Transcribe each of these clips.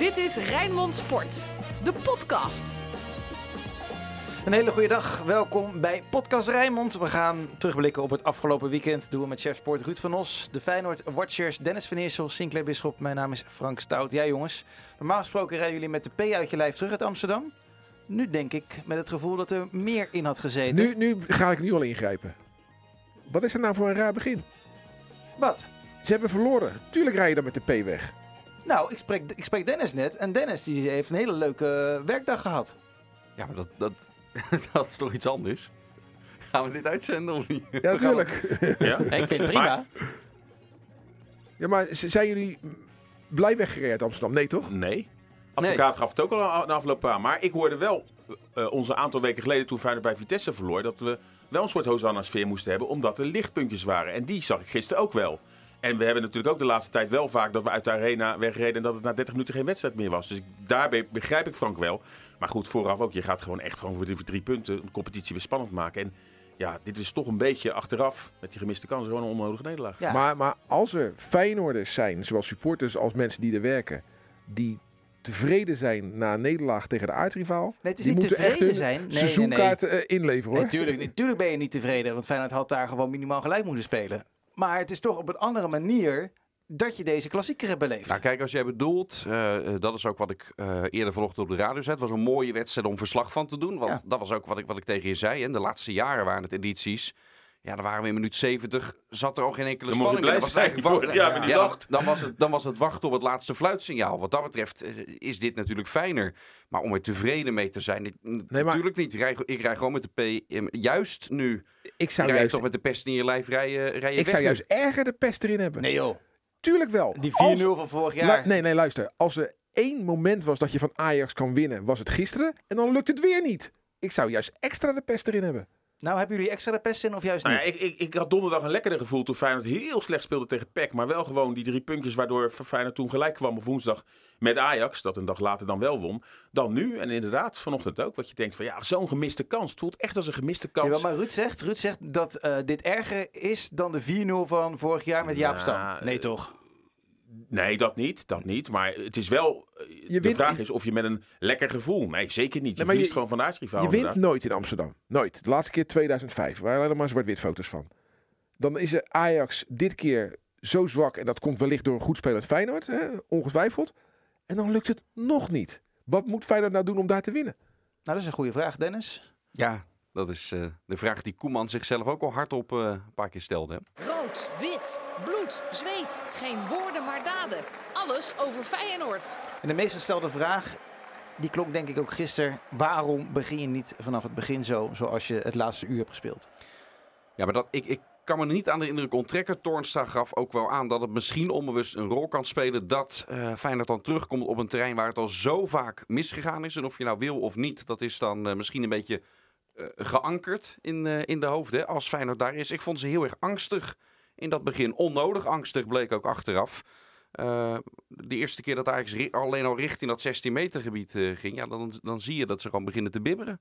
Dit is Rijnmond Sport, de podcast. Een hele goede dag. Welkom bij Podcast Rijnmond. We gaan terugblikken op het afgelopen weekend. Doen we met chef sport Ruud van Os, de Feyenoord Watchers Dennis van Eersel, Sinclair Bisschop. Mijn naam is Frank Stout. Ja jongens, normaal gesproken rijden jullie met de P uit je lijf terug uit Amsterdam. Nu denk ik met het gevoel dat er meer in had gezeten. Nu, nu ga ik nu al ingrijpen. Wat is er nou voor een raar begin? Wat? Ze hebben verloren. Tuurlijk rij je dan met de P weg. Nou, ik spreek, ik spreek Dennis net en Dennis die heeft een hele leuke werkdag gehad. Ja, maar dat, dat, dat is toch iets anders? Gaan we dit uitzenden of niet? Ja, natuurlijk. Ja? Ik vind het prima. Ja, maar zijn jullie blij weggereden uit Amsterdam? Nee, toch? Nee. Advocaat gaf het ook al na afloop aan. Maar ik hoorde wel, eh onze aantal weken geleden toen Feyenoord bij Vitesse verloor, dat we wel een soort Hosanna-sfeer moesten hebben, omdat er lichtpuntjes waren. En die zag ik gisteren ook wel. En we hebben natuurlijk ook de laatste tijd wel vaak dat we uit de arena wegreden en dat het na 30 minuten geen wedstrijd meer was. Dus ik- daarbij begrijp ik Frank wel. Maar goed, vooraf ook. Je gaat gewoon echt gewoon voor die drie punten de competitie weer spannend maken. En ja, dit is toch een beetje achteraf met die gemiste kansen gewoon een onnodige nederlaag. Ja. Maar, maar als er Feyenoorders zijn, zowel supporters als mensen die er werken, die tevreden zijn na een nederlaag tegen de aardrivaal, Nee, het is die niet tevreden hun zijn. Nee, nee, nee. seizoenkaart eh, inleveren hoor. Natuurlijk, natuurlijk ben je niet tevreden, want Feyenoord had daar gewoon minimaal gelijk moeten spelen. Maar het is toch op een andere manier dat je deze klassieker hebt beleefd. Nou, kijk, als jij bedoelt, eh, eh, dat is ook wat ik eh, eerder vanochtend op de radio zei. Het was een mooie wedstrijd om verslag van te doen. Want Ja. dat was ook wat ik, wat ik tegen je zei. Hè. De laatste jaren waren het edities. Ja, dan waren we in minuut 70. Zat er ook geen enkele Dan spanning blij meer. Dan was eigenlijk voor ja, dan, dan, was het, dan was het wachten op het laatste fluitsignaal. Wat dat betreft is dit natuurlijk fijner. Maar om er tevreden mee te zijn, dit- maar- natuurlijk niet. Ik rij, ik rij gewoon met de P. Juist nu Ik zou juist, toch met de pest in je lijf rijden. rijden ik weg zou nu. juist erger de pest erin hebben. Nee joh, Tuurlijk wel. die 4-0 Als- van vorig Lu- jaar. nee, nee, luister. Als er één moment was dat je van Ajax kan winnen, was het gisteren. En dan lukt het weer niet. Ik zou juist extra de pest erin hebben. Nou, hebben jullie extra pest in of juist Nou niet? ja, ik, ik, ik had donderdag een lekkerder gevoel toen Feyenoord heel slecht speelde tegen PEC. Maar wel gewoon die drie puntjes waardoor Feyenoord toen gelijk kwam op woensdag met Ajax. Dat een dag later dan wel won. Dan nu. En inderdaad vanochtend ook. Wat je denkt van ja, zo'n gemiste kans. Het voelt echt als een gemiste kans. Jawel, maar Ruud zegt, Ruud zegt dat eh, dit erger is dan de 4-0 van vorig jaar met Jaap Nou, Stam. Nee eh, toch? Nee, dat niet. Dat niet. Maar het is wel... eh, de wint- vraag is of je met een lekker gevoel... Nee, zeker niet. Je Nee, verliest je- gewoon van de aardsrivaal. Je wint nooit in Amsterdam. Nooit. De laatste keer 2005. Waar waren er maar zwart-wit foto's van. Dan is er Ajax dit keer zo zwak. En dat komt wellicht door een goed spelend Feyenoord. Hè? Ongetwijfeld. En dan lukt het nog niet. Wat moet Feyenoord nou doen om daar te winnen? Nou, dat is een goede vraag, Dennis. Ja, dat is eh, de vraag die Koeman zichzelf ook al hardop eh een paar keer stelde. Hè? Rood, wit, bloed, zweet. Geen woorden maar daden. Alles over Feyenoord. En de meest gestelde vraag, die klonk denk ik ook gisteren. Waarom begin je niet vanaf het begin zo, zoals je het laatste uur hebt gespeeld? Ja, maar dat, ik, ik kan me niet aan de indruk onttrekken. Toornstra gaf ook wel aan dat het misschien onbewust een rol kan spelen. Dat eh Feyenoord dan terugkomt op een terrein waar het al zo vaak misgegaan is. En of je nou wil of niet, dat is dan eh, misschien een beetje geankerd in, eh, in de hoofden. Als Feyenoord daar is. Ik vond ze heel erg angstig in dat begin. Onnodig angstig bleek ook achteraf. Eh, de eerste keer dat Ajax alleen al richting dat 16 meter gebied eh, ging. Ja, dan, dan zie je dat ze gewoon beginnen te bibberen.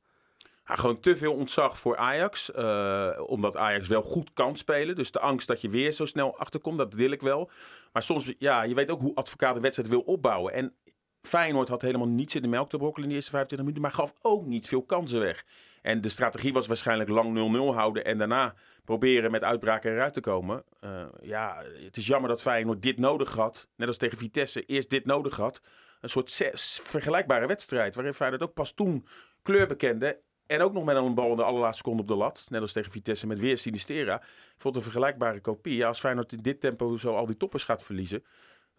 Gewoon te veel ontzag voor Ajax. eh, omdat Ajax wel goed kan spelen. Dus de angst dat je weer zo snel achterkomt, dat wil ik wel. Maar soms, ja, je weet ook hoe advocaat een wedstrijd wil opbouwen. En Feyenoord had helemaal niets in de melk te brokkelen in de eerste 25 minuten. Maar gaf ook niet veel kansen weg. En de strategie was waarschijnlijk lang 0-0 houden. En daarna proberen met uitbraken eruit te komen. Eh, ja, het is jammer dat Feyenoord dit nodig had. Net als tegen Vitesse, eerst dit nodig had. Een soort vergelijkbare wedstrijd. Waarin Feyenoord ook pas toen kleur bekende. En ook nog met een bal in de allerlaatste seconde op de lat. Net als tegen Vitesse met weer Sinistera. Ik vond een vergelijkbare kopie. Als Feyenoord in dit tempo zo al die toppers gaat verliezen...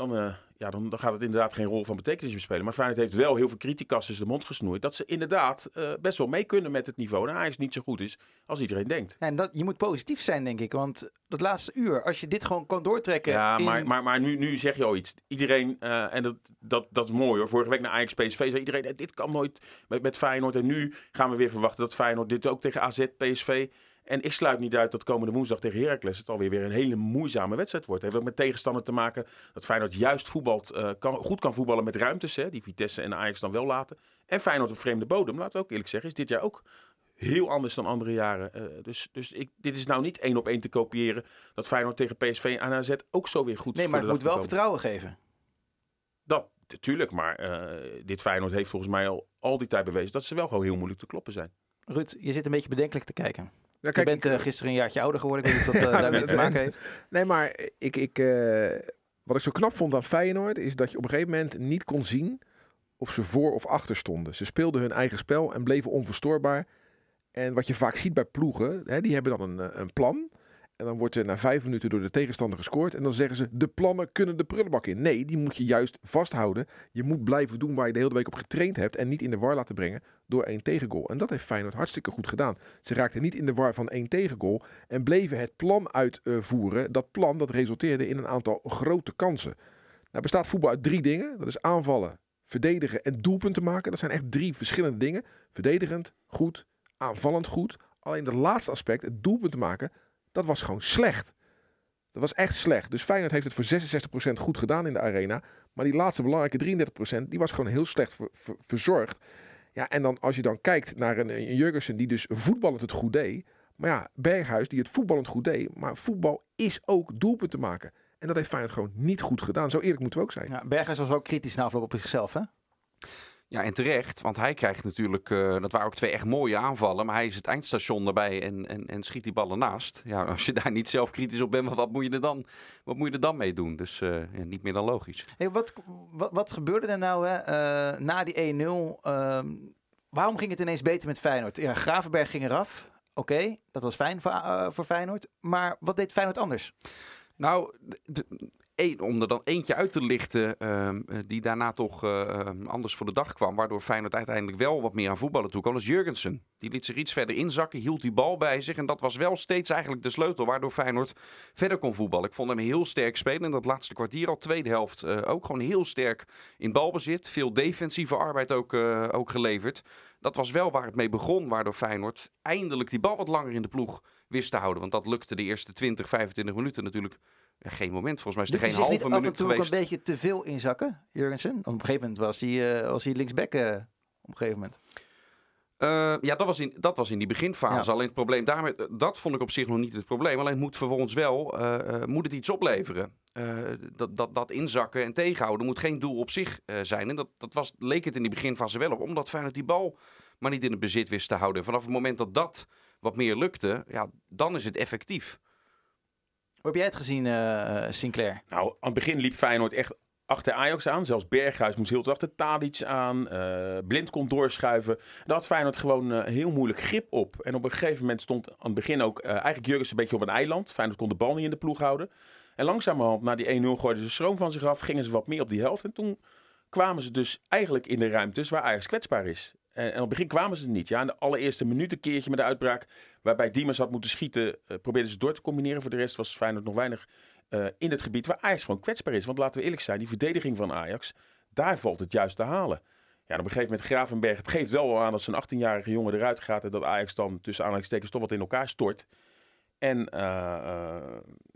Dan, eh, ja, dan, dan gaat het inderdaad geen rol van betekenis meer spelen. Maar Feyenoord heeft wel heel veel criticas de mond gesnoeid. Dat ze inderdaad eh, best wel mee kunnen met het niveau. En Ajax niet zo goed is als iedereen denkt. Ja, En dat, je moet positief zijn, denk ik. Want dat laatste uur, als je dit gewoon kan doortrekken. Ja, in- maar, maar, maar nu, nu zeg je al iets. Iedereen, eh, en dat, dat, dat is mooi hoor. Vorige week naar Ajax PSV zei iedereen, dit kan nooit met, met Feyenoord. En nu gaan we weer verwachten dat Feyenoord dit ook tegen AZ, PSV... En ik sluit niet uit dat komende woensdag tegen Heracles het alweer weer een hele moeizame wedstrijd wordt. Het heeft ook met tegenstander te maken dat Feyenoord juist voetbalt, eh, kan, goed kan voetballen met ruimtes. Hè, die Vitesse en Ajax dan wel laten. En Feyenoord op vreemde bodem, laten we ook eerlijk zeggen, is dit jaar ook heel anders dan andere jaren. Eh, dus dus ik, dit is nou niet één op één te kopiëren dat Feyenoord tegen PSV en AZ ook zo weer goed nee, maar het moet wel komen. vertrouwen geven. Dat, tuurlijk, maar eh, dit Feyenoord heeft volgens mij al, al die tijd bewezen dat ze wel gewoon heel moeilijk te kloppen zijn. Ruud, je zit een beetje bedenkelijk te kijken. Ja, je kijk, bent ik- eh, gisteren een jaartje ouder geworden. Ik weet niet of dat eh, daarmee te maken heeft. Nee, maar ik, ik, eh, wat ik zo knap vond aan Feyenoord is dat je op een gegeven moment niet kon zien of ze voor of achter stonden. Ze speelden hun eigen spel en bleven onverstoorbaar. En wat je vaak ziet bij ploegen, hè, die hebben dan een, eh, een plan. En dan wordt er na vijf minuten door de tegenstander gescoord. En dan zeggen ze, de plannen kunnen de prullenbak in. Nee, die moet je juist vasthouden. Je moet blijven doen waar je de hele week op getraind hebt. En niet in de war laten brengen door één tegengoal. En dat heeft Feyenoord hartstikke goed gedaan. Ze raakten niet in de war van één tegengoal. En bleven het plan uitvoeren. Dat plan dat resulteerde in een aantal grote kansen. Nou bestaat voetbal uit drie dingen. Dat is aanvallen, verdedigen en doelpunten maken. Dat zijn echt drie verschillende dingen. Verdedigend, goed. Aanvallend, goed. Alleen dat laatste aspect, het doelpunten maken, dat was gewoon slecht. Dat was echt slecht. Dus Feyenoord heeft het voor 66% goed gedaan in de arena. Maar die laatste belangrijke 33%, die was gewoon heel slecht ver- ver- verzorgd. Ja, en dan als je dan kijkt naar een, een Jurgensen die dus voetballend het goed deed. Maar ja, Berghuis die het voetballend goed deed. Maar voetbal is ook doelpunten maken. En dat heeft Feyenoord gewoon niet goed gedaan. Zo eerlijk moeten we ook zijn. Ja, Berghuis was ook kritisch na afloop op zichzelf, hè? Ja, en terecht, want hij krijgt natuurlijk, eh, dat waren ook twee echt mooie aanvallen, maar hij is het eindstation daarbij en, en, en schiet die ballen naast. Ja, als je daar niet zelf kritisch op bent, wat moet je er dan, wat moet je er dan mee doen? Dus eh, ja, niet meer dan logisch. Hey, wat, wat, wat gebeurde er nou hè, eh, na die 1-0? Ehm, waarom ging het ineens beter met Feyenoord? Ja, Gravenberg ging eraf. Oké, dat was fijn voor, voor Feyenoord. Maar wat deed Feyenoord anders? Nou, om er dan eentje uit te lichten ehm, eh, die daarna toch eh, ehm, anders voor de dag kwam, waardoor Feyenoord uiteindelijk wel wat meer aan voetballen toe kwam, was Jurgensen. Die liet zich iets verder inzakken, hield die bal bij zich en dat was wel steeds eigenlijk de sleutel waardoor Feyenoord verder kon voetballen. Ik vond hem heel sterk spelen in dat laatste kwartier al, tweede helft eh, ook gewoon heel sterk in balbezit, veel defensieve arbeid ook, ook geleverd. Dat was wel waar het mee begon, waardoor Feyenoord eindelijk die bal wat langer in de ploeg wist te houden. Want dat lukte de eerste 20, 25 minuten natuurlijk geen moment. Volgens mij is er geen halve af en minuut toe ook een beetje te veel inzakken, Jurgensen? Op een gegeven moment was hij, eh, was hij linksback eh, op een gegeven moment. Eh, ja, dat was, in, dat was in die beginfase. Ja. Alleen het probleem daarmee, dat vond ik op zich nog niet het probleem. Alleen het moet vervolgens wel, moet het iets opleveren. Dat, dat, dat inzakken en tegenhouden moet geen doel op zich zijn. En dat, dat was, leek het in die beginfase wel op, omdat Feyenoord die bal maar niet in het bezit wist te houden. En vanaf het moment dat dat wat meer lukte, ja, dan is het effectief. Hoe heb jij het gezien, eh, Sinclair? Nou, aan het begin liep Feyenoord echt achter Ajax aan. Zelfs Berghuis moest heel achter Tadic aan. eh, Blind kon doorschuiven. Daar had Feyenoord gewoon eh, heel moeilijk grip op. En op een gegeven moment stond aan het begin ook eh, eigenlijk Jurgens een beetje op een eiland. Feyenoord kon de bal niet in de ploeg houden. En langzamerhand, na die 1-0, gooiden ze stroom van zich af. Gingen ze wat meer op die helft. En toen kwamen ze dus eigenlijk in de ruimtes waar Ajax kwetsbaar is. En, op het begin kwamen ze niet. Ja, in de allereerste minuut een keertje met de uitbraak waarbij Diemers had moeten schieten, eh, probeerden ze door te combineren. Voor de rest was Feyenoord nog weinig eh, in het gebied waar Ajax gewoon kwetsbaar is. Want laten we eerlijk zijn, die verdediging van Ajax, daar valt het juist te halen. Ja, op een gegeven moment Gravenberg, het geeft wel aan dat zo'n 18-jarige jongen eruit gaat en dat Ajax dan tussen aanhalingstekens toch wat in elkaar stort. En eh, eh,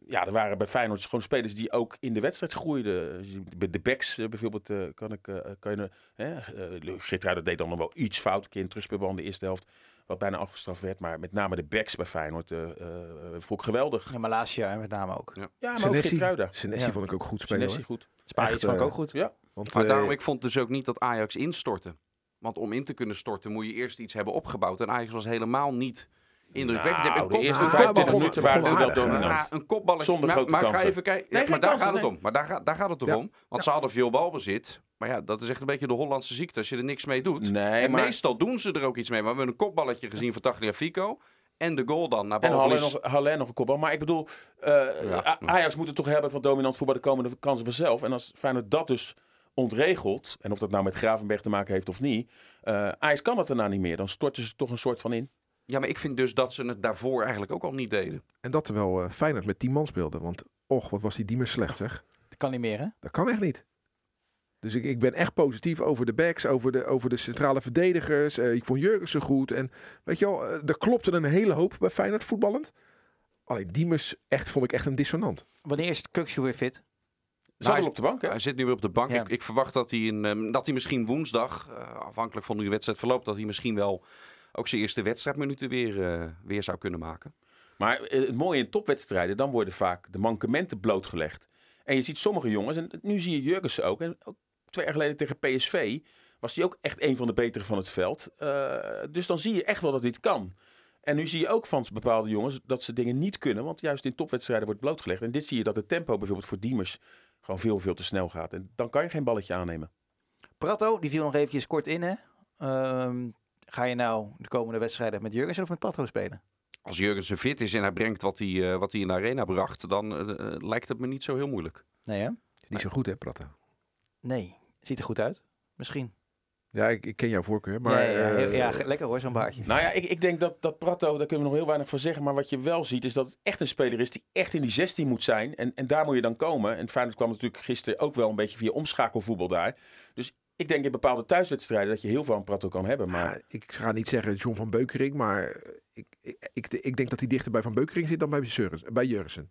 ja, er waren bij Feyenoord gewoon spelers die ook in de wedstrijd groeiden. Dus Bij de backs eh, bijvoorbeeld kan ik, kan je, uh, Geertruiden deed dan nog wel iets fout. Een keer in de eerste helft, wat bijna afgestraft werd. Maar met name de backs bij Feyenoord eh eh, vond ik geweldig. Ja, Malasia met name ook. Ja. Ja, maar ook Senesi, Geertruida. Senesi Ja. vond ik ook goed spelen. Senesi goed. Spijs Echt, vond ik ook goed. Ja. Want, Maar daarom, ik vond dus ook niet dat Ajax instortte. Want om in te kunnen storten moet je eerst iets hebben opgebouwd. En Ajax was helemaal niet indrukwekkend. Nou, Een de eerste Ah, 25 begon- minuten waren ze wel dominant. Een kopballetje. Zonder maar, grote maar ga kansen. even kijken. Nee, Ja, maar daar kansen, gaat het om. Maar daar, gaat- daar gaat het toch Ja. om. Want ze hadden veel balbezit. Maar ja, dat is echt een beetje de Hollandse ziekte. Als je er niks mee doet. Nee, en maar... meestal doen ze er ook iets mee. Maar we hebben een kopballetje gezien van Tagliafico. En de goal dan naar En Halle nog, Halle nog een kopbal. Maar ik bedoel, eh, Ajax moet het toch hebben van dominant voetbal de komende kansen vanzelf. En als Feyenoord dat dus ontregelt, en of dat nou met Gravenberg te maken heeft of niet, eh Ajax kan het daarna niet meer. Dan storten ze toch een soort van in. Ja, maar ik vind dus dat ze het daarvoor eigenlijk ook al niet deden. En dat terwijl eh Feyenoord met 10 man speelde. Want och, wat was die Diemers slecht zeg. Dat kan niet meer, hè? Dat kan echt niet. Dus ik, ik ben echt positief over de backs, over de, over de centrale verdedigers. Eh, ik vond Jurgensen goed. En weet je wel, eh, er klopte een hele hoop bij Feyenoord voetballend. Alleen Diemers echt, vond ik echt een dissonant. Wanneer is Kukshoe weer fit? Zat hij- op de bank, hè? Hij zit nu weer op de bank. Ja. Ik, ik verwacht dat hij, in, ehm, dat hij misschien woensdag, eh, afhankelijk van hoe de wedstrijd verloopt, dat hij misschien wel ook zijn eerste wedstrijdminuten weer, eh, weer zou kunnen maken. Maar eh, het mooie in topwedstrijden, dan worden vaak de mankementen blootgelegd. En je ziet sommige jongens, en nu zie je Jurgensen ook, en ook twee jaar geleden tegen PSV was hij ook echt een van de betere van het veld. Uh, dus dan zie je echt wel dat dit kan. En nu zie je ook van bepaalde jongens dat ze dingen niet kunnen. Want juist in topwedstrijden wordt blootgelegd. En dit zie je dat het tempo bijvoorbeeld voor Diemers gewoon veel, veel te snel gaat. En dan kan je geen balletje aannemen. Prato, die viel nog eventjes kort in hè. Ehm, ga je nou de komende wedstrijden met Jurgensen of met Prato spelen? Als Jurgensen fit is en hij brengt wat hij, uh, wat hij in de arena bracht, dan uh, lijkt het me niet zo heel moeilijk. Nee hè? Is niet zo goed hè, Prato? Nee. Ziet er goed uit. Misschien. Ja, ik, ik, ken jouw voorkeur. Maar, ja, ja, uh, ja, lekker hoor, zo'n baardje. Nou ja, ik, ik denk dat, dat Prato, daar kunnen we nog heel weinig van zeggen. Maar wat je wel ziet, is dat het echt een speler is die echt in die 16 moet zijn. En, en daar moet je dan komen. En Feyenoord kwam natuurlijk gisteren ook wel een beetje via omschakelvoetbal daar. Dus ik denk in bepaalde thuiswedstrijden dat je heel veel aan Prato kan hebben. Maar... Ja, ik ga niet zeggen John van Beukering, maar ik, ik, ik, ik denk dat hij dichter bij Van Beukering zit dan bij, bij Jurgensen.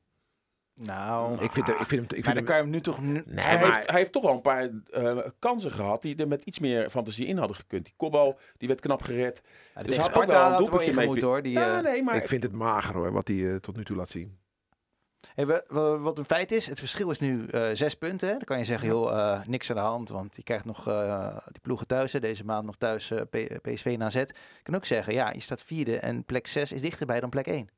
Nou, ik vind, hem, ik vind hem. Ik vind maar dan kan je hem nu toch. Nee, hij, heeft, hij heeft toch al een paar uh, kansen gehad die er met iets meer fantasie in hadden gekund. Die kopbal, die werd knap gered. Ja, dus had ook wel een doelpuntje mee. Hoor, die, ja, nee, maar... Ik vind het mager hoor, wat hij uh, tot nu toe laat zien. Hey, wat een feit is, het verschil is nu uh, zes punten. Hè? Dan kan je zeggen, joh, niks aan de hand, want je krijgt nog die ploegen thuis. Hè? Deze maand nog thuis PSV en AZ. Ik kan ook zeggen, ja, je staat vierde en plek zes is dichterbij dan plek één.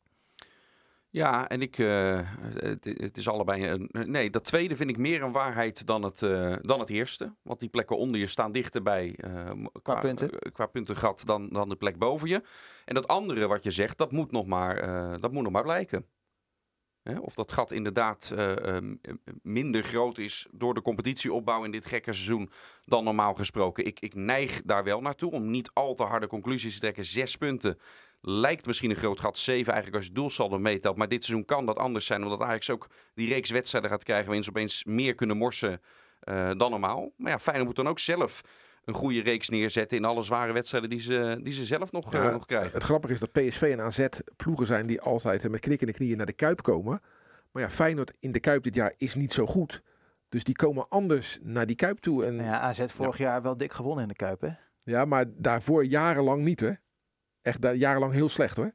Ja, en ik, het, het, is allebei een. Nee, dat tweede vind ik meer een waarheid dan het, dan het eerste. Want die plekken onder je staan dichterbij qua, qua punten. qua puntengat dan, dan de plek boven je. En dat andere wat je zegt, dat moet nog maar, dat moet nog maar blijken. Of dat gat inderdaad minder groot is door de competitieopbouw in dit gekke seizoen dan normaal gesproken. Ik, ik neig daar wel naartoe om niet al te harde conclusies te trekken. Zes punten lijkt misschien een groot gat. 7 eigenlijk als je doelsaldo meetelt. Maar dit seizoen kan dat anders zijn. Omdat Ajax ook die reeks wedstrijden gaat krijgen. Waarin ze opeens meer kunnen morsen uh, dan normaal. Maar ja, Feyenoord moet dan ook zelf een goede reeks neerzetten in alle zware wedstrijden die ze, die ze zelf nog, ja, uh, nog krijgen. Het grappige is dat PSV en AZ ploegen zijn die altijd met knikkende knieën naar de Kuip komen. Maar ja, Feyenoord in de Kuip dit jaar is niet zo goed. Dus die komen anders naar die Kuip toe. En, ja, AZ vorig ja. jaar wel dik gewonnen in de Kuip, hè? Ja, maar daarvoor jarenlang niet, hè? Echt daar jarenlang heel slecht hoor.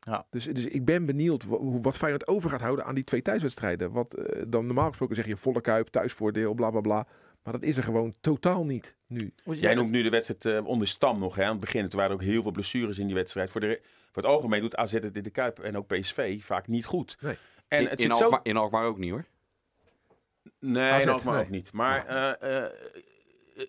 Ja. Dus, dus ik ben benieuwd wat, wat Feyenoord over gaat houden aan die twee thuiswedstrijden. Wat uh, dan normaal gesproken zeg je volle kuip, thuisvoordeel, bla bla bla. Maar dat is er gewoon totaal niet nu. Jij noemt nu de wedstrijd uh, onder stam nog hè, aan het begin. Er waren ook heel veel blessures in die wedstrijd. Voor, de, voor het algemeen doet AZ het in de Kuip en ook PSV vaak niet goed. Nee. En in, het in, Alkmaar, zo... in Alkmaar ook niet hoor. Nee, AZ, in Alkmaar nee. ook niet. Maar uh, uh,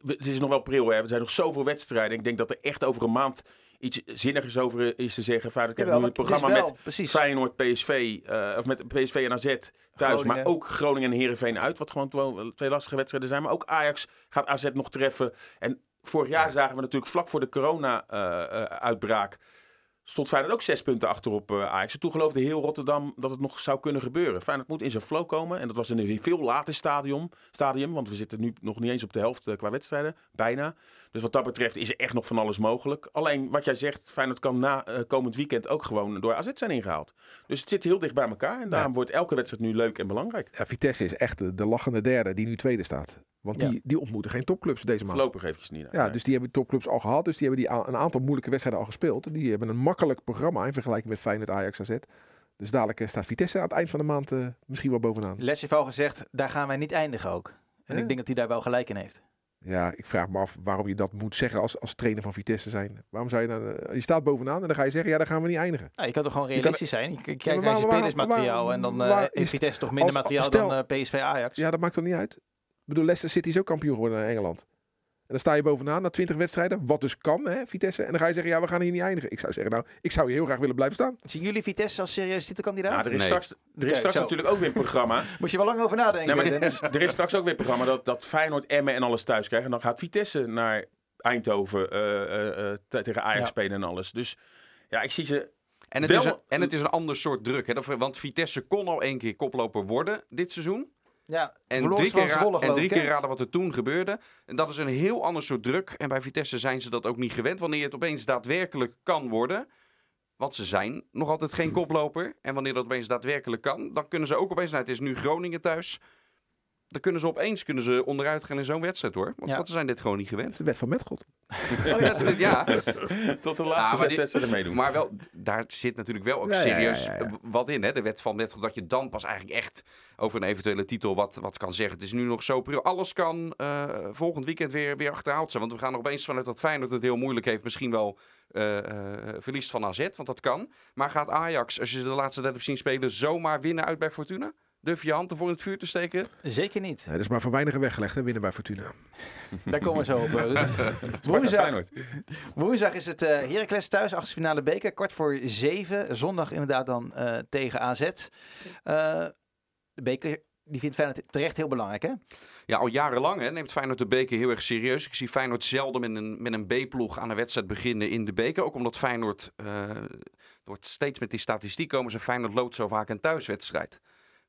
het is nog wel pril. Hè. Er zijn nog zoveel wedstrijden. Ik denk dat er echt over een maand iets zinnigers over is te zeggen. Feyenoord krijgt nu een programma met precies. Feyenoord, PSV, uh, of met PSV en AZ thuis, Groningen. maar ook Groningen en Heerenveen uit, wat gewoon twee, lastige wedstrijden zijn. Maar ook Ajax gaat AZ nog treffen. En vorig jaar zagen we natuurlijk vlak voor de corona-uitbraak stond Feyenoord ook zes punten achter op uh, Ajax. En toen geloofde heel Rotterdam dat het nog zou kunnen gebeuren. Feyenoord moet in zijn flow komen. En dat was in een veel later stadium, stadium. Want we zitten nu nog niet eens op de helft uh, qua wedstrijden. Bijna. Dus wat dat betreft is er echt nog van alles mogelijk. Alleen wat jij zegt, Feyenoord kan na uh, komend weekend ook gewoon door AZ zijn ingehaald. Dus het zit heel dicht bij elkaar. En daarom ja. wordt elke wedstrijd nu leuk en belangrijk. Ja, Vitesse is echt de, de lachende derde die nu tweede staat. Want die, Ja. die ontmoeten geen topclubs deze maand. Voorlopig eventjes niet. Ja, dus die hebben topclubs al gehad. Dus die hebben die a- een aantal moeilijke wedstrijden al gespeeld. Die hebben een makkelijk programma in vergelijking met Feyenoord, Ajax, AZ. Dus dadelijk eh, staat Vitesse aan het eind van de maand eh, misschien wel bovenaan. Les heeft al gezegd, daar gaan wij niet eindigen ook. En Hè? ik denk dat hij daar wel gelijk in heeft. Ja, ik vraag me af waarom je dat moet zeggen als, als trainer van Vitesse zijn. Waarom zou je dan... eh, je staat bovenaan en dan ga je zeggen, ja, daar gaan we niet eindigen. Nou, je kan toch gewoon Je kan- realistisch zijn. Je k- kijkt maar naar je spelersmateriaal en dan eh, waar heeft is- Vitesse toch minder als- materiaal stel- dan eh, PSV Ajax. Ja, dat maakt toch niet uit? Ik bedoel, Leicester City is ook kampioen geworden in Engeland. En dan sta je bovenaan na 20 wedstrijden, wat dus kan, hè, Vitesse. En dan ga je zeggen, ja, we gaan hier niet eindigen. Ik zou zeggen, nou, ik zou hier heel graag willen blijven staan. Zien jullie Vitesse als serieus titelkandidaat? Ja, er is Nee. straks, er is straks zo. natuurlijk ook weer een programma. Moest je wel lang over nadenken. Nee, maar Dennis. er, is straks ook weer een programma dat, dat Feyenoord, Emmen en alles thuis krijgen. En dan gaat Vitesse naar Eindhoven eh, eh, eh, te- tegen Ajax Ja. spelen en alles. Dus ja, ik zie ze... En het, Wel- is een, en het is een ander soort druk. Hè? Want Vitesse kon al één keer koploper worden dit seizoen. Ja, En drie, keer, Zwolle, en drie keer raden wat er toen gebeurde. En dat is een heel ander soort druk. En bij Vitesse zijn ze dat ook niet gewend. Wanneer het opeens daadwerkelijk kan worden. Want ze zijn nog altijd geen koploper. En wanneer dat opeens daadwerkelijk kan, dan kunnen ze ook opeens. Nou, het is nu Groningen thuis. Dan kunnen ze opeens kunnen ze onderuit gaan in zo'n wedstrijd hoor. Want, Ja. want ze zijn dit gewoon niet gewend. de wet van Metgod. Oh, ja, dit, ja. Tot de laatste Ja, maar zes wedstrijden meedoen. Maar wel, daar zit natuurlijk wel ook Ja, ja, ja, serieus ja, ja. wat in. Hè? De wet van net dat je dan pas eigenlijk echt over een eventuele titel wat, wat kan zeggen. Het is nu nog zo. pril. Alles kan eh, volgend weekend weer, weer achterhaald zijn. Want we gaan er opeens vanuit dat Feyenoord het heel moeilijk heeft. Misschien wel eh, eh, verliest van AZ, want dat kan. Maar gaat Ajax, als je ze de laatste tijd hebt zien spelen, zomaar winnen uit bij Fortuna? Durf je je hand ervoor in het vuur te steken? Zeker niet. Nee, dat is maar voor weinigen weggelegd, hè, winnen bij Fortuna. Daar komen we zo op. eh. Woensdag, woensdag is het eh Heracles thuis, achtste finale beker. Kwart voor zeven. Zondag inderdaad dan eh, tegen AZ. Eh, de beker, die vindt Feyenoord terecht heel belangrijk, hè? Ja, al jarenlang hè, neemt Feyenoord de beker heel erg serieus. Ik zie Feyenoord zelden met een, met een B-ploeg aan een wedstrijd beginnen in de beker. Ook omdat Feyenoord, eh wordt steeds met die statistiek komen ze Feyenoord loodt zo vaak een thuiswedstrijd.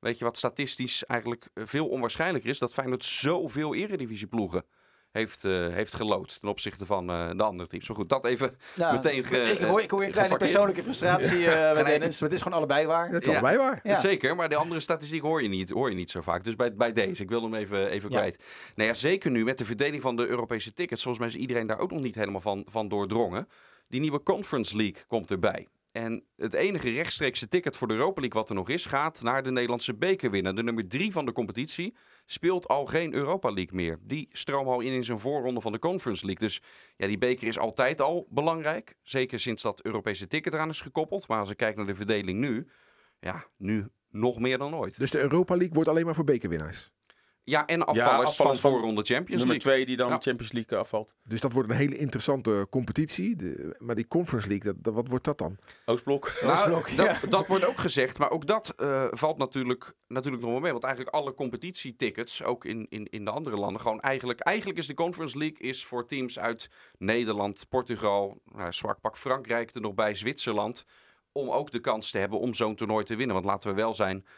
Weet je wat statistisch eigenlijk eh, veel onwaarschijnlijker is? Dat Feyenoord zoveel eredivisieploegen heeft, eh heeft gelood ten opzichte van eh, de andere teams. Maar goed, dat even Ja, meteen ge- ik, hoor, ik hoor een kleine persoonlijke frustratie eh bij Nee. Dennis. Maar het is gewoon allebei waar. Dat is Ja. allebei waar. Ja. Zeker, maar de andere statistiek hoor je niet, hoor je niet zo vaak. Dus bij, bij deze, ik wil hem even, even Ja. kwijt. Nou ja, zeker nu met de verdeling van de Europese tickets. Volgens mij is iedereen daar ook nog niet helemaal van, van doordrongen. Die nieuwe Conference League komt erbij. En het enige rechtstreekse ticket voor de Europa League wat er nog is, gaat naar de Nederlandse bekerwinnaar. De nummer drie van de competitie speelt al geen Europa League meer. Die stroomt al in in zijn voorronde van de Conference League. Dus ja, die beker is altijd al belangrijk. Zeker sinds dat Europese ticket eraan is gekoppeld. Maar als ik kijk naar de verdeling nu, ja, nu nog meer dan ooit. Dus de Europa League wordt alleen maar voor bekerwinnaars. Ja, en afvallers, afvallers van van voorronde Champions Nummer League. twee die dan Ja. de Champions League afvalt. Dus dat wordt een hele interessante competitie. De, maar die Conference League, dat, dat- wat wordt dat dan? Oostblok. Nou, Oostblok, dat, ja. dat wordt ook gezegd, maar ook dat eh, valt natuurlijk, natuurlijk nog wel mee. Want eigenlijk alle competitietickets, ook in, in, in de andere landen, gewoon eigenlijk, eigenlijk is de Conference League is voor teams uit Nederland, Portugal, nou, zwak pak Frankrijk er nog bij, Zwitserland, om ook de kans te hebben om zo'n toernooi te winnen. Want laten we wel zijn, eh,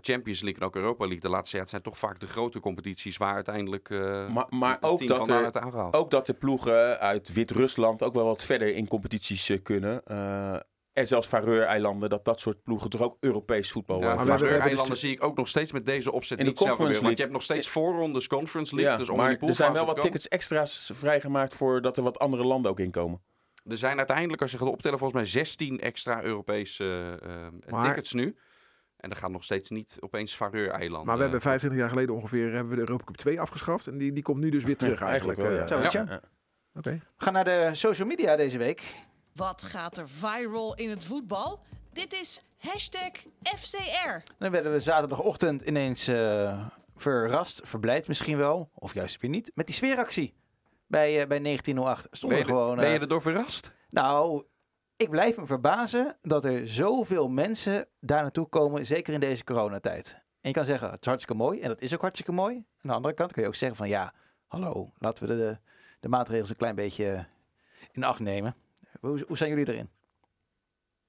Champions League en ook Europa League, de laatste jaar, zijn toch vaak de grote competities waar uiteindelijk eh Maar, maar ook, team dat vandaan er, het aangehaald. ook dat de ploegen uit Wit-Rusland ook wel wat verder in competities eh, kunnen. Eh, en zelfs Faroe-eilanden, dat dat soort ploegen toch ook Europees voetbal Ja, eh, maar we hebben- we hebben eilanden zie ik ook nog steeds met deze opzet In de niet. Want je hebt nog steeds voorrondes Conference League. Ja, dus om maar er zijn wel wat tickets extra's vrijgemaakt voordat er wat andere landen ook inkomen. Er zijn uiteindelijk, als je gaat optellen, volgens mij 16 extra Europese eh, eh, Maar- tickets nu. En er gaan nog steeds niet opeens Faroe-eilanden. Maar we hebben 25 jaar geleden ongeveer hebben we de Europa Cup 2 afgeschaft. En die, die komt nu dus weer terug eigenlijk. wel, Eh, ja. Zo, weet je. Ja. We gaan naar de social media deze week. Wat gaat er viral in het voetbal? Dit is hashtag FCR. Dan werden we zaterdagochtend ineens eh, verrast, verblijd misschien wel, of juist weer niet, met die sfeeractie. Bij, eh, bij 1908 ben stonden je, er gewoon... ben je eh, erdoor verrast? Nou, ik blijf me verbazen dat er zoveel mensen daar naartoe komen, zeker in deze coronatijd. En je kan zeggen, het is hartstikke mooi, en dat is ook hartstikke mooi. Aan de andere kant kun je ook zeggen van, ja, hallo, laten we de, de maatregels een klein beetje in acht nemen. Hoe, hoe zijn jullie erin?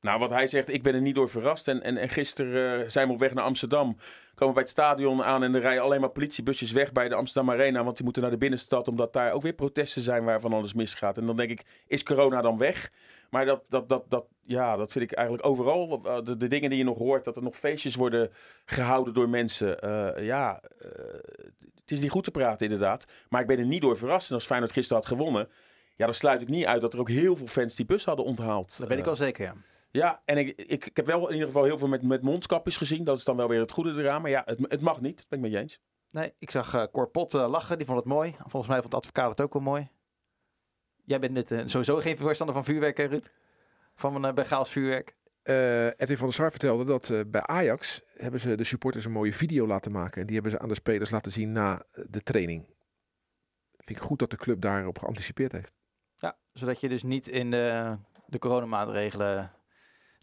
Nou, wat hij zegt, ik ben er niet door verrast. En, en, en gisteren eh, zijn we op weg naar Amsterdam. Komen bij het stadion aan en er rijden alleen maar politiebusjes weg bij de Amsterdam Arena. Want die moeten naar de binnenstad, omdat daar ook weer protesten zijn waarvan alles misgaat. En dan denk ik, is corona dan weg? Maar dat, dat, dat, dat, ja, dat vind ik eigenlijk overal. eh, De, de dingen die je nog hoort, dat er nog feestjes worden gehouden door mensen. Eh, ja, eh, het is niet goed te praten inderdaad. Maar ik ben er niet door verrast. En als Feyenoord gisteren had gewonnen... Ja, dan sluit ik niet uit dat er ook heel veel fans die bus hadden onthaald. Dat ben ik wel zeker, ja. ja, en ik, ik, ik heb wel in ieder geval heel veel met, met mondkapjes gezien. Dat is dan wel weer het goede eraan. Maar ja, het, het mag niet. Dat ben ik met je eens. Nee, ik zag eh, lachen, die vond het mooi. Volgens mij vond de advocaat het ook wel mooi. Jij bent dit, eh, sowieso geen voorstander van vuurwerk, hè, Ruud? Van een Begaals vuurwerk. Eh, Edwin van der Sar vertelde dat eh, bij Ajax hebben ze de supporters een mooie video laten maken. En die hebben ze aan de spelers laten zien na eh, de training. Vind ik goed dat de club daarop geanticipeerd heeft. Ja, zodat je dus niet in de, de coronamaatregelen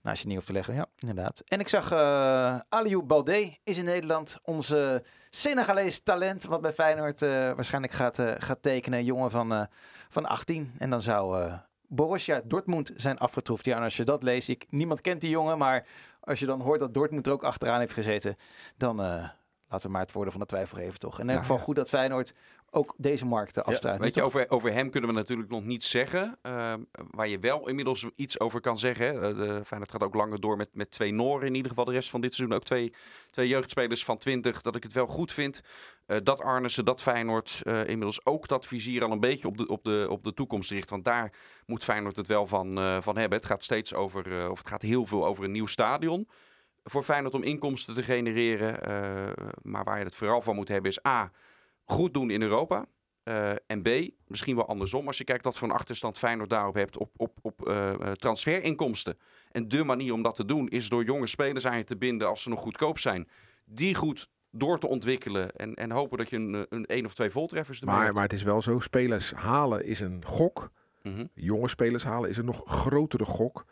naast je niet hoeft te leggen. Ja, inderdaad. En ik zag eh Aliou Baldé is in Nederland. Onze Senegalees talent wat bij Feyenoord eh, waarschijnlijk gaat, eh, gaat tekenen. Een jongen van, van 18. En dan zou Borussia Dortmund zijn afgetroefd. Ja, en als je dat leest, ik, niemand kent die jongen. Maar als je dan hoort dat Dortmund er ook achteraan heeft gezeten. Dan laten we maar het voordeel van de twijfel geven, toch? In elk Ja, geval ja. goed dat Feyenoord ook deze markten afsluit. Weet je, over, over hem kunnen we natuurlijk nog niets zeggen. Ehm, waar je wel inmiddels iets over kan zeggen. Hè. Eh, Feyenoord gaat ook langer door met, met twee Noren in ieder geval de rest van dit seizoen. Ook twee, twee jeugdspelers van 20. Dat ik het wel goed vind eh, dat Arnissen, dat Feyenoord eh, inmiddels ook dat vizier al een beetje op de, op de, op de toekomst richt. Want daar moet Feyenoord het wel van, van hebben. Het gaat steeds over, of het gaat heel veel over een nieuw stadion. Voor Feyenoord om inkomsten te genereren. maar waar je het vooral van moet hebben is A, goed doen in Europa. Eh, en B, misschien wel andersom, als je kijkt wat voor een achterstand Feyenoord daarop hebt op, op, op eh, eh, transferinkomsten. En de manier om dat te doen is door jonge spelers aan je te binden als ze nog goedkoop zijn. Die goed door te ontwikkelen en, en hopen dat je een, een één of twee voltreffers ermee Maar, hebt. maar het is wel zo, spelers halen is een gok. Mhm. Jonge spelers halen is een nog grotere gok.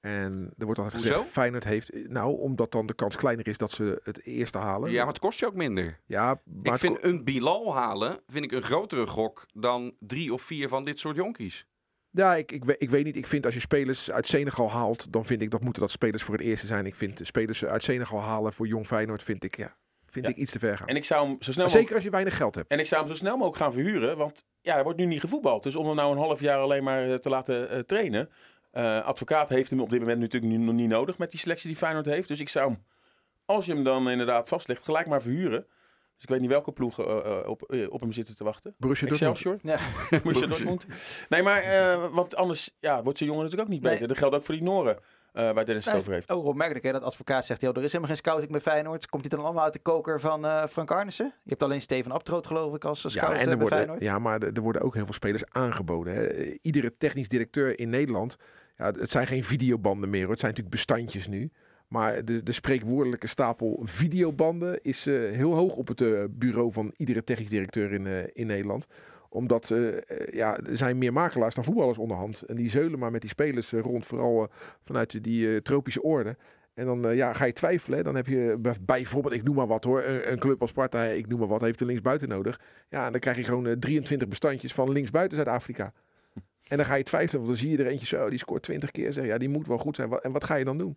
En er wordt altijd Hoezo? gezegd, Feyenoord heeft... Nou, omdat dan de kans kleiner is dat ze het eerste halen. Ja, maar het kost je ook minder. Ja, maar ik vind een Bilal halen vind ik een grotere gok dan drie of vier van dit soort jonkies. Ja, ik, ik, ik weet niet. Ik vind als je spelers uit Senegal haalt, dan vind ik dat moeten dat spelers voor het eerste zijn. Ik vind spelers uit Senegal halen voor Jong Feyenoord, vind ik, ja, vind Ja. ik iets te ver gaan. En ik zou hem zo snel mogelijk... Zeker als je weinig geld hebt. En ik zou hem zo snel mogelijk gaan verhuren. Want ja, er wordt nu niet gevoetbald. Dus om hem nou een half jaar alleen maar eh, te laten eh, trainen. Eh, advocaat heeft hem op dit moment natuurlijk nu nog niet nodig met die selectie die Feyenoord heeft. Dus ik zou hem, als je hem dan inderdaad vastlegt, gelijk maar verhuren. Dus ik weet niet welke ploegen eh, eh, op, op hem zitten te wachten. Borussia Dortmund. Excelsior? Ja. Borussia Dortmund? Nee, maar eh, want anders ja, wordt zijn jongen natuurlijk ook niet Nee. beter. Dat geldt ook voor die Noren, eh, waar Dennis het over heeft. Ook opmerkelijk hè, dat advocaat zegt, joh, er is helemaal geen scouting bij Feyenoord. Komt dit dan allemaal uit de koker van eh, Frank Arnissen? Je hebt alleen Steven Abtroot geloof ik als Ja, scout en er bij worden, Feyenoord. ja, maar er, er worden ook heel veel spelers aangeboden. Hè. Iedere technisch directeur in Nederland, ja, het zijn geen videobanden meer. Hoor. Het zijn natuurlijk bestandjes nu. Maar de, de spreekwoordelijke stapel videobanden is eh, heel hoog op het eh, bureau van iedere technisch directeur in, eh, in Nederland. Omdat ja, er zijn meer makelaars dan voetballers onderhand. En die zeulen maar met die spelers rond, vooral vanuit die tropische orde. En dan ja, ga je twijfelen. Dan heb je bij- bijvoorbeeld, ik noem maar wat hoor, een, club als Sparta, ik noem maar wat, heeft een linksbuiten nodig. Ja, dan krijg je gewoon eh, 23 bestandjes van linksbuiten Zuid-Afrika. En dan ga je twijfelen, want dan zie je er eentje zo, die scoort 20 keer. Zeg, ja, die moet wel goed zijn. En wat ga je dan doen?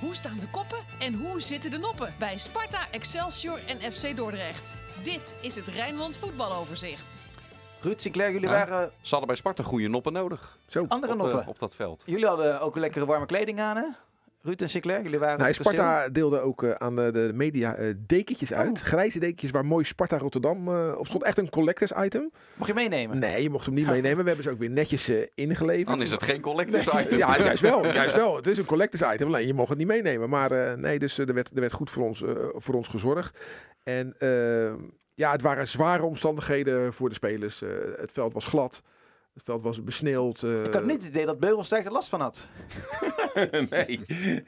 Hoe staan de koppen en hoe zitten de noppen bij Sparta, Excelsior en FC Dordrecht? Dit is het Rijnmond voetbaloverzicht. Ruud, Sinclair, jullie Ja. waren Ze hadden bij Sparta goede noppen nodig Zo. andere op, eh, noppen. op dat veld. Jullie hadden ook lekkere warme kleding aan, hè? Ruud en Sinclair, jullie waren... Nou. Sparta deelde ook eh, aan de, de media eh, dekentjes uit. Oh. Grijze dekentjes waar mooi Sparta Rotterdam eh, op stond. Echt een collectors item. Mag je meenemen? Nee, je mocht hem niet meenemen. We hebben ze ook weer netjes eh, ingeleverd. Dan is het geen collectors item. Ja, juist wel. Juist wel. Het is een collectors item. Alleen je mocht het niet meenemen. Maar eh, nee, dus eh, er, werd, er werd goed voor ons, eh, voor ons gezorgd. En eh, ja, het waren zware omstandigheden voor de spelers. Eh, het veld was glad. Het veld was besneeuwd. eh, Ik had niet het idee dat Beugelsdijk er last van had. nee.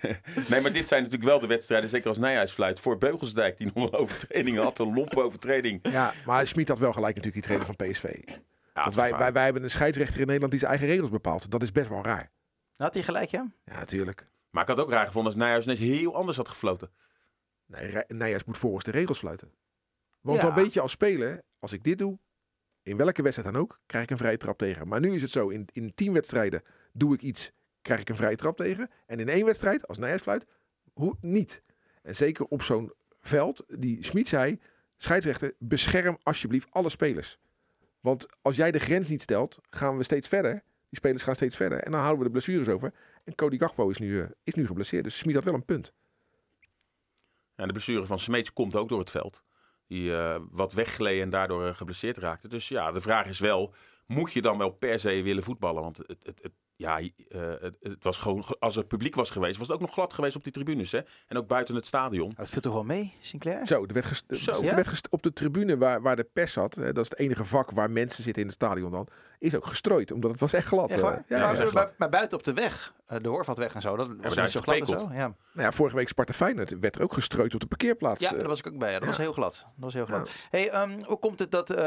nee, maar dit zijn natuurlijk wel de wedstrijden, zeker als Nijhuis fluit, voor Beugelsdijk, die nog een overtreding had, een lompe overtreding. Ja, maar Smit had wel gelijk natuurlijk die trainer van PSV. Ja, Want wij, wij, wij hebben een scheidsrechter in Nederland die zijn eigen regels bepaalt. Dat is best wel raar. Had hij gelijk, ja? Ja, natuurlijk. Maar ik had ook raar gevonden als Nijhuis net heel anders had gefloten. Nee, Nijhuis moet volgens de regels fluiten. Want Ja. dan weet je als speler, als ik dit doe, in welke wedstrijd dan ook, krijg ik een vrije trap tegen. Maar nu is het zo, in, in tien wedstrijden doe ik iets, krijg ik een vrije trap tegen. En in één wedstrijd, als Nijhuis hoe, niet. En zeker op zo'n veld, die Smit zei, scheidsrechter, bescherm alsjeblieft alle spelers. Want als jij de grens niet stelt, gaan we steeds verder. Die spelers gaan steeds verder. En dan houden we de blessures over. En Cody Gakpo is nu, eh, is nu geblesseerd. Dus Smit had wel een punt. Ja, de blessure van Smeets komt ook door het veld. Die eh, wat weggleden en daardoor eh, geblesseerd raakte. Dus ja, de vraag is wel, moet je dan wel per se willen voetballen? Want het, het, het, ja, eh, het, het was gewoon, als er publiek was geweest, was het ook nog glad geweest op die tribunes. Hè? En ook buiten het stadion. Dat viel toch wel mee, Sinclair? Zo, er werd, gest- Zo. er Ja? werd gest- op de tribune waar, waar de pers zat, hè, dat is het enige vak waar mensen zitten in het stadion dan, is ook gestrooid, omdat het was echt glad. Echt eh. waar? ja, Ja, maar, buiten op de weg, eh, de Hoorvaartweg en zo, dat was niet zo glad en zo. Ja. Nou ja, vorige week Sparta Feyenoord werd er ook gestrooid op de parkeerplaats. ja, eh. daar was ik ook bij. Ja. Dat ja. was heel glad. Dat was heel glad. Hey, ehm, hoe komt het dat, ehm,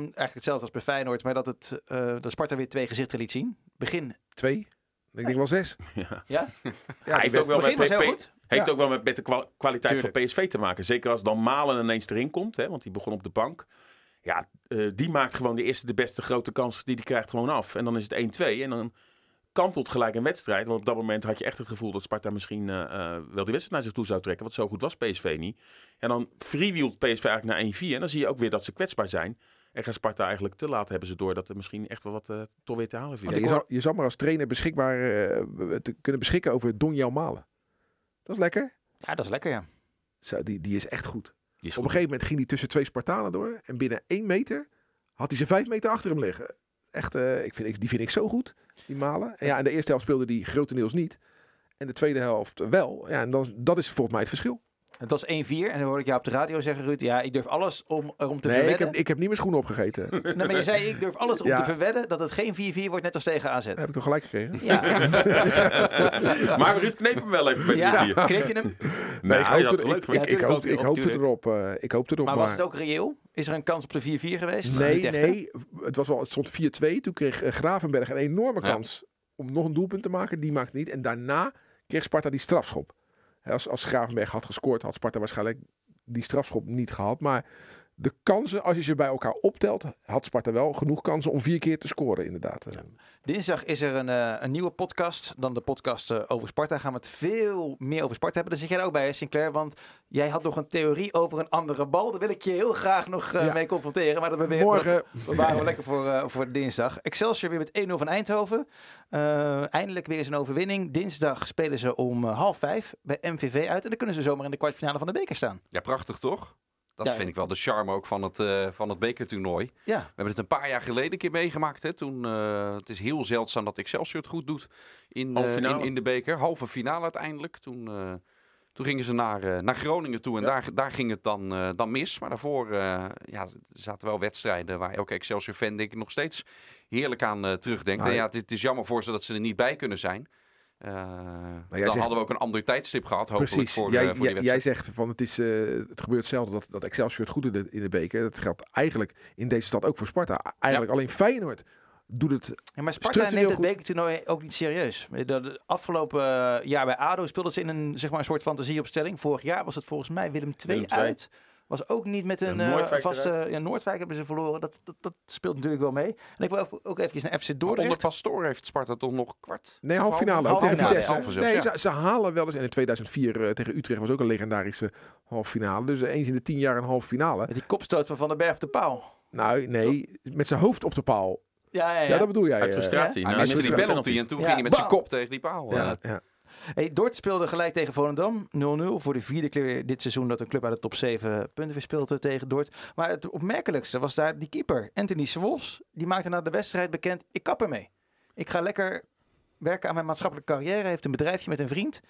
eigenlijk hetzelfde als bij Feyenoord, maar dat, het, eh dat Sparta weer twee gezichten liet zien? Begin, Twee, ik denk wel zes. Ja. ja? Ja, Hij heeft ook wel Begin met, was heel P- goed. heeft Ja. ook wel met, met de kwa- kwaliteit Tuurlijk. van PSV te maken. Zeker als dan Malen ineens erin komt, hè, want die begon op de bank. Ja, eh, die maakt gewoon de eerste, de beste grote kans die die krijgt gewoon af. En dan is het 1-2 en dan kantelt gelijk een wedstrijd. Want op dat moment had je echt het gevoel dat Sparta misschien eh, eh, wel die wedstrijd naar zich toe zou trekken. Want zo goed was PSV niet. En dan freewheelt PSV eigenlijk naar 1-4. En dan zie je ook weer dat ze kwetsbaar zijn. En gaat Sparta eigenlijk te laat hebben ze door dat er misschien echt wel wat eh, toch weer te halen viel. Ja, je, zou, je zou maar als trainer beschikbaar eh, te kunnen beschikken over Donjel Malen. Dat is lekker. Ja, dat is lekker, ja. Zo, die, die is echt goed. Op een gegeven moment ging hij tussen twee Spartanen door. En binnen één meter had hij ze vijf meter achter hem liggen. Echt, eh, ik vind, die vind ik zo goed, die Malen. En ja, in de eerste helft speelde die grotendeels niet. En de tweede helft wel. Ja, en dan, dat is volgens mij het verschil. Het was 1-4 en dan hoorde ik jou op de radio zeggen, Ruud, ja, ik durf alles om erom te Nee, ik verwedden. heb, ik heb niet mijn schoenen opgegeten. Nee, maar je zei, ik durf alles om Ja. te verwedden dat het geen 4-4 wordt, net als tegen AZ. heb ik toch gelijk gekregen? Ja, maar Ruud kneep hem wel even met ja. die kneep je hem? Nee, ik hoopte, het leuk ik, ik, ik, hoop, ik hoopte erop. eh, ik hoopte erop. Maar Maar, was het ook reëel? Is er een kans op de 4-4 geweest? Nee, hè? nee. Het, was wel, het stond 4-2. Toen kreeg eh, Gravenberg een enorme Ja. kans om nog een doelpunt te maken. Die maakte niet. En daarna kreeg Sparta die strafschop. Als, als Gravenberg had gescoord, had Sparta waarschijnlijk die strafschop niet gehad. Maar de kansen, als je ze bij elkaar optelt, had Sparta wel genoeg kansen om vier keer te scoren, inderdaad. Dinsdag is er een, eh, een nieuwe podcast. Dan de podcast eh, over Sparta. Gaan we het veel meer over Sparta hebben. Daar zit jij er ook bij, hè, Sinclair. Want jij had nog een theorie over een andere bal. Daar wil ik je heel graag nog eh, Ja. mee confronteren. Maar dat we weer, Morgen, We waren we lekker voor, eh, voor dinsdag. Excelsior weer met 1-0 van Eindhoven. Eh, eindelijk weer eens een overwinning. Dinsdag spelen ze om half vijf bij MVV uit. En dan kunnen ze zomaar in de kwartfinale van de beker staan. Ja, prachtig toch? Dat Ja. vind ik wel de charme ook van het, eh, van het bekertoernooi. Ja, We hebben het een paar jaar geleden een keer meegemaakt. Hè? Toen, eh, het is heel zeldzaam dat Excelsior het goed doet in, eh, in, in de beker. Halve finale uiteindelijk. Toen, toen gingen ze naar, naar Groningen toe en daar, daar ging het dan, dan mis. Maar daarvoor ja, zaten wel wedstrijden waar elke Excelsior-fan denk ik nog steeds heerlijk aan terugdenkt. Nou, en ja, het, het is jammer voor ze dat ze er niet bij kunnen zijn. Eh, dan zegt- hadden we ook een ander tijdstip gehad, hopelijk, precies. voor, jij, eh, voor die jij, wedstrijd. jij zegt van het, is, eh, het gebeurt zelden dat, dat Excelsior het goed in de, in de beker. Dat geldt eigenlijk in deze stad ook voor Sparta. Eigenlijk alleen Feyenoord doet het Ja, maar Sparta neemt het bekertoernooi ook niet serieus. De, de afgelopen eh, jaar bij ADO speelden ze in een, zeg maar, een soort fantasieopstelling. Vorig jaar was het volgens mij Willem II Willem II. Was ook niet met een Ja, eh, Noordwijk vaste... Ja, Noordwijk hebben ze verloren. Dat, dat, dat speelt natuurlijk wel mee. En ik wil ook, ook even naar FC Onder Dordrecht. Pastoor heeft Sparta toch nog kwart? Nee, half finale. Ook tegen Vitesse. nee, ja. ze, ze halen wel eens. En in 2004 eh, tegen Utrecht was ook een legendarische halve finale. Dus eh, eens in de tien jaar een halve finale. Met die kopstoot van Van den Berg op de paal. Nou, nee, met zijn hoofd op de paal. Ja, ja, Ja, ja. dat bedoel jij. Uit frustratie. Hij Nou, miste die penalty en toen Ja. ging hij met zijn kop tegen die paal. ja, ja. Hey, Dort speelde gelijk tegen Volendam. 0-0 voor de vierde keer dit seizoen dat een club uit de top 7 punten verspeelt eh, tegen Dort. Maar het opmerkelijkste was daar die keeper, Anthony Swols. Die maakte na de wedstrijd bekend, ik kap ermee. Ik ga lekker werken aan mijn maatschappelijke carrière. Heeft een bedrijfje met een vriend.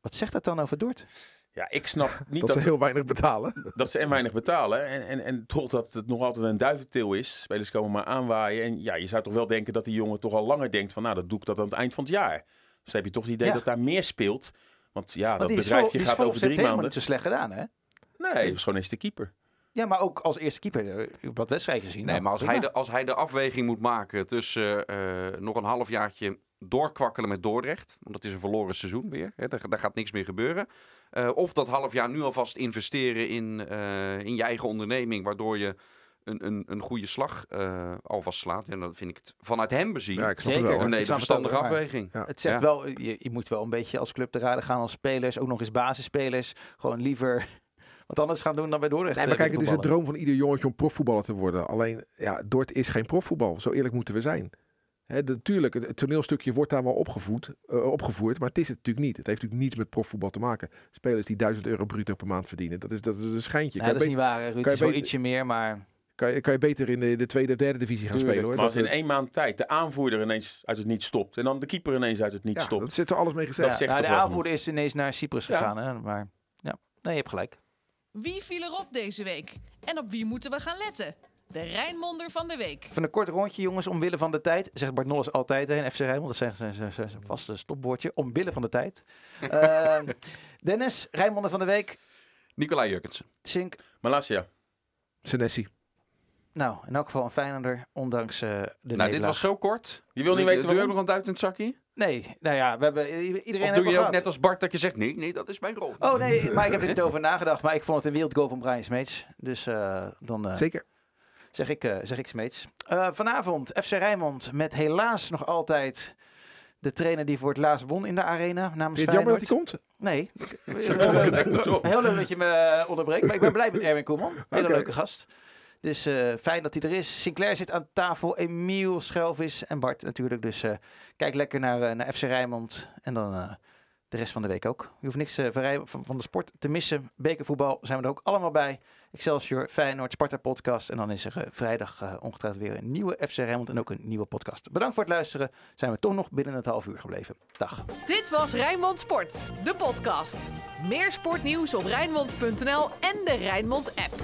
Wat zegt dat dan over Dort? Ja, ik snap niet Dat dat, ze heel weinig betalen. dat ze en weinig betalen. En, en, en toch dat het nog altijd een duiventil is. Spelers komen maar aanwaaien. En ja, je zou toch wel denken dat die jongen toch al langer denkt van... nou, dat doe ik dat aan het eind van het jaar. Dus dan heb je toch het idee Ja. dat daar meer speelt. Want ja, Want dat bedrijfje gaat over drie maanden. niet zo slecht gedaan, hè? Nee, hij was gewoon eens de keeper. Ja, maar ook als eerste keeper. eh, Wat wedstrijden gezien. Nee, Nou, maar als prima. hij, de, als hij de afweging moet maken tussen eh, nog een halfjaartje doorkwakkelen met Dordrecht. Want dat is een verloren seizoen weer. Hè, daar, daar gaat niks meer gebeuren. Eh, of dat half jaar nu alvast investeren in, eh, in je eigen onderneming. Waardoor je een, een, een goede slag eh, alvast slaat. En dat vind ik het vanuit hem bezien. Ja, ik snap Zeker. het wel. een hele verstandige maar- afweging. Ja. Het zegt Ja. wel, je, je moet wel een beetje als club te raden gaan als spelers. Ook nog eens basisspelers. Gewoon liever wat anders gaan doen dan bij Dordrecht. Nee, maar eh, kijk, het is de voetballen. droom van ieder jongetje om profvoetballer te worden. Alleen, ja, Dort is geen profvoetbal. Zo eerlijk moeten we zijn. Hè, natuurlijk, het, het toneelstukje wordt daar wel opgevoed, eh, opgevoerd, maar het is het natuurlijk niet. Het heeft natuurlijk niets met profvoetbal te maken. Spelers die 1000 euro bruto per maand verdienen, dat is, dat is een schijntje. Nee, kan, dat is niet waar. Ruud. kan Het is wel ietsje meer, maar... kan, je, kan je beter in de, de tweede, derde divisie gaan Tuurlijk. spelen hoor. Maar als in één maand tijd de aanvoerder ineens uit het niet stopt. En dan de keeper ineens uit het niet ja, stopt. dat zit er alles mee gezegd. Nou, toch de aanvoerder is ineens naar Cyprus Ja. gegaan. Hè? Maar ja, nee, je hebt gelijk. Wie viel erop deze week? En op wie moeten we gaan letten? De Rijnmonder van de week. Van een kort rondje, jongens, omwille van de tijd. Zegt Bart Nolles altijd hè, in FC Rijnmond. Dat is zijn- zijn vaste stopwoordje. Omwille van de tijd. Eh, Dennis, Rijnmonder van de week. Nicolai Jurkensen. Sink. Malasia. Senesi. Nou, in elk geval een Feyenoorder, ondanks eh, de Nou, dit was zo kort. Je wil niet weten Doe je ook waarom? nog een duit in het zakje? Nee, nou ja, we hebben iedereen Of hebben doe je ook net als Bart dat je zegt, nee, nee, dat is mijn rol. Oh nee, maar ik heb er niet over nagedacht. Maar ik vond het een wereldgoal van Brian Smeets. Dus eh, dan eh, Zeker. zeg, ik, eh, zeg ik Smeets. Eh, vanavond FC Rijnmond met helaas nog altijd de trainer die voor het laatst won in de arena namens Vind je het jammer Feyenoord. dat hij komt? Nee. Zo. Heel leuk dat je me onderbreekt. Maar ik ben blij met Erwin Koeman. Hele leuke gast. Dus eh, fijn dat hij er is. Sinclair zit aan tafel. Emiel, Schelvis en Bart natuurlijk. Dus eh, kijk lekker naar, eh, naar FC Rijnmond. En dan De rest van de week ook. Je hoeft niks van, de sport te missen. Bekervoetbal zijn we er ook allemaal bij. Excelsior, Feyenoord, Sparta podcast. En dan is er vrijdag ongetwijfeld weer een nieuwe FC Rijnmond en ook een nieuwe podcast. Bedankt voor het luisteren. Zijn we toch nog binnen het half uur gebleven. Dag. Dit was Rijnmond Sport, de podcast. Meer sportnieuws op Rijnmond.nl en de Rijnmond app.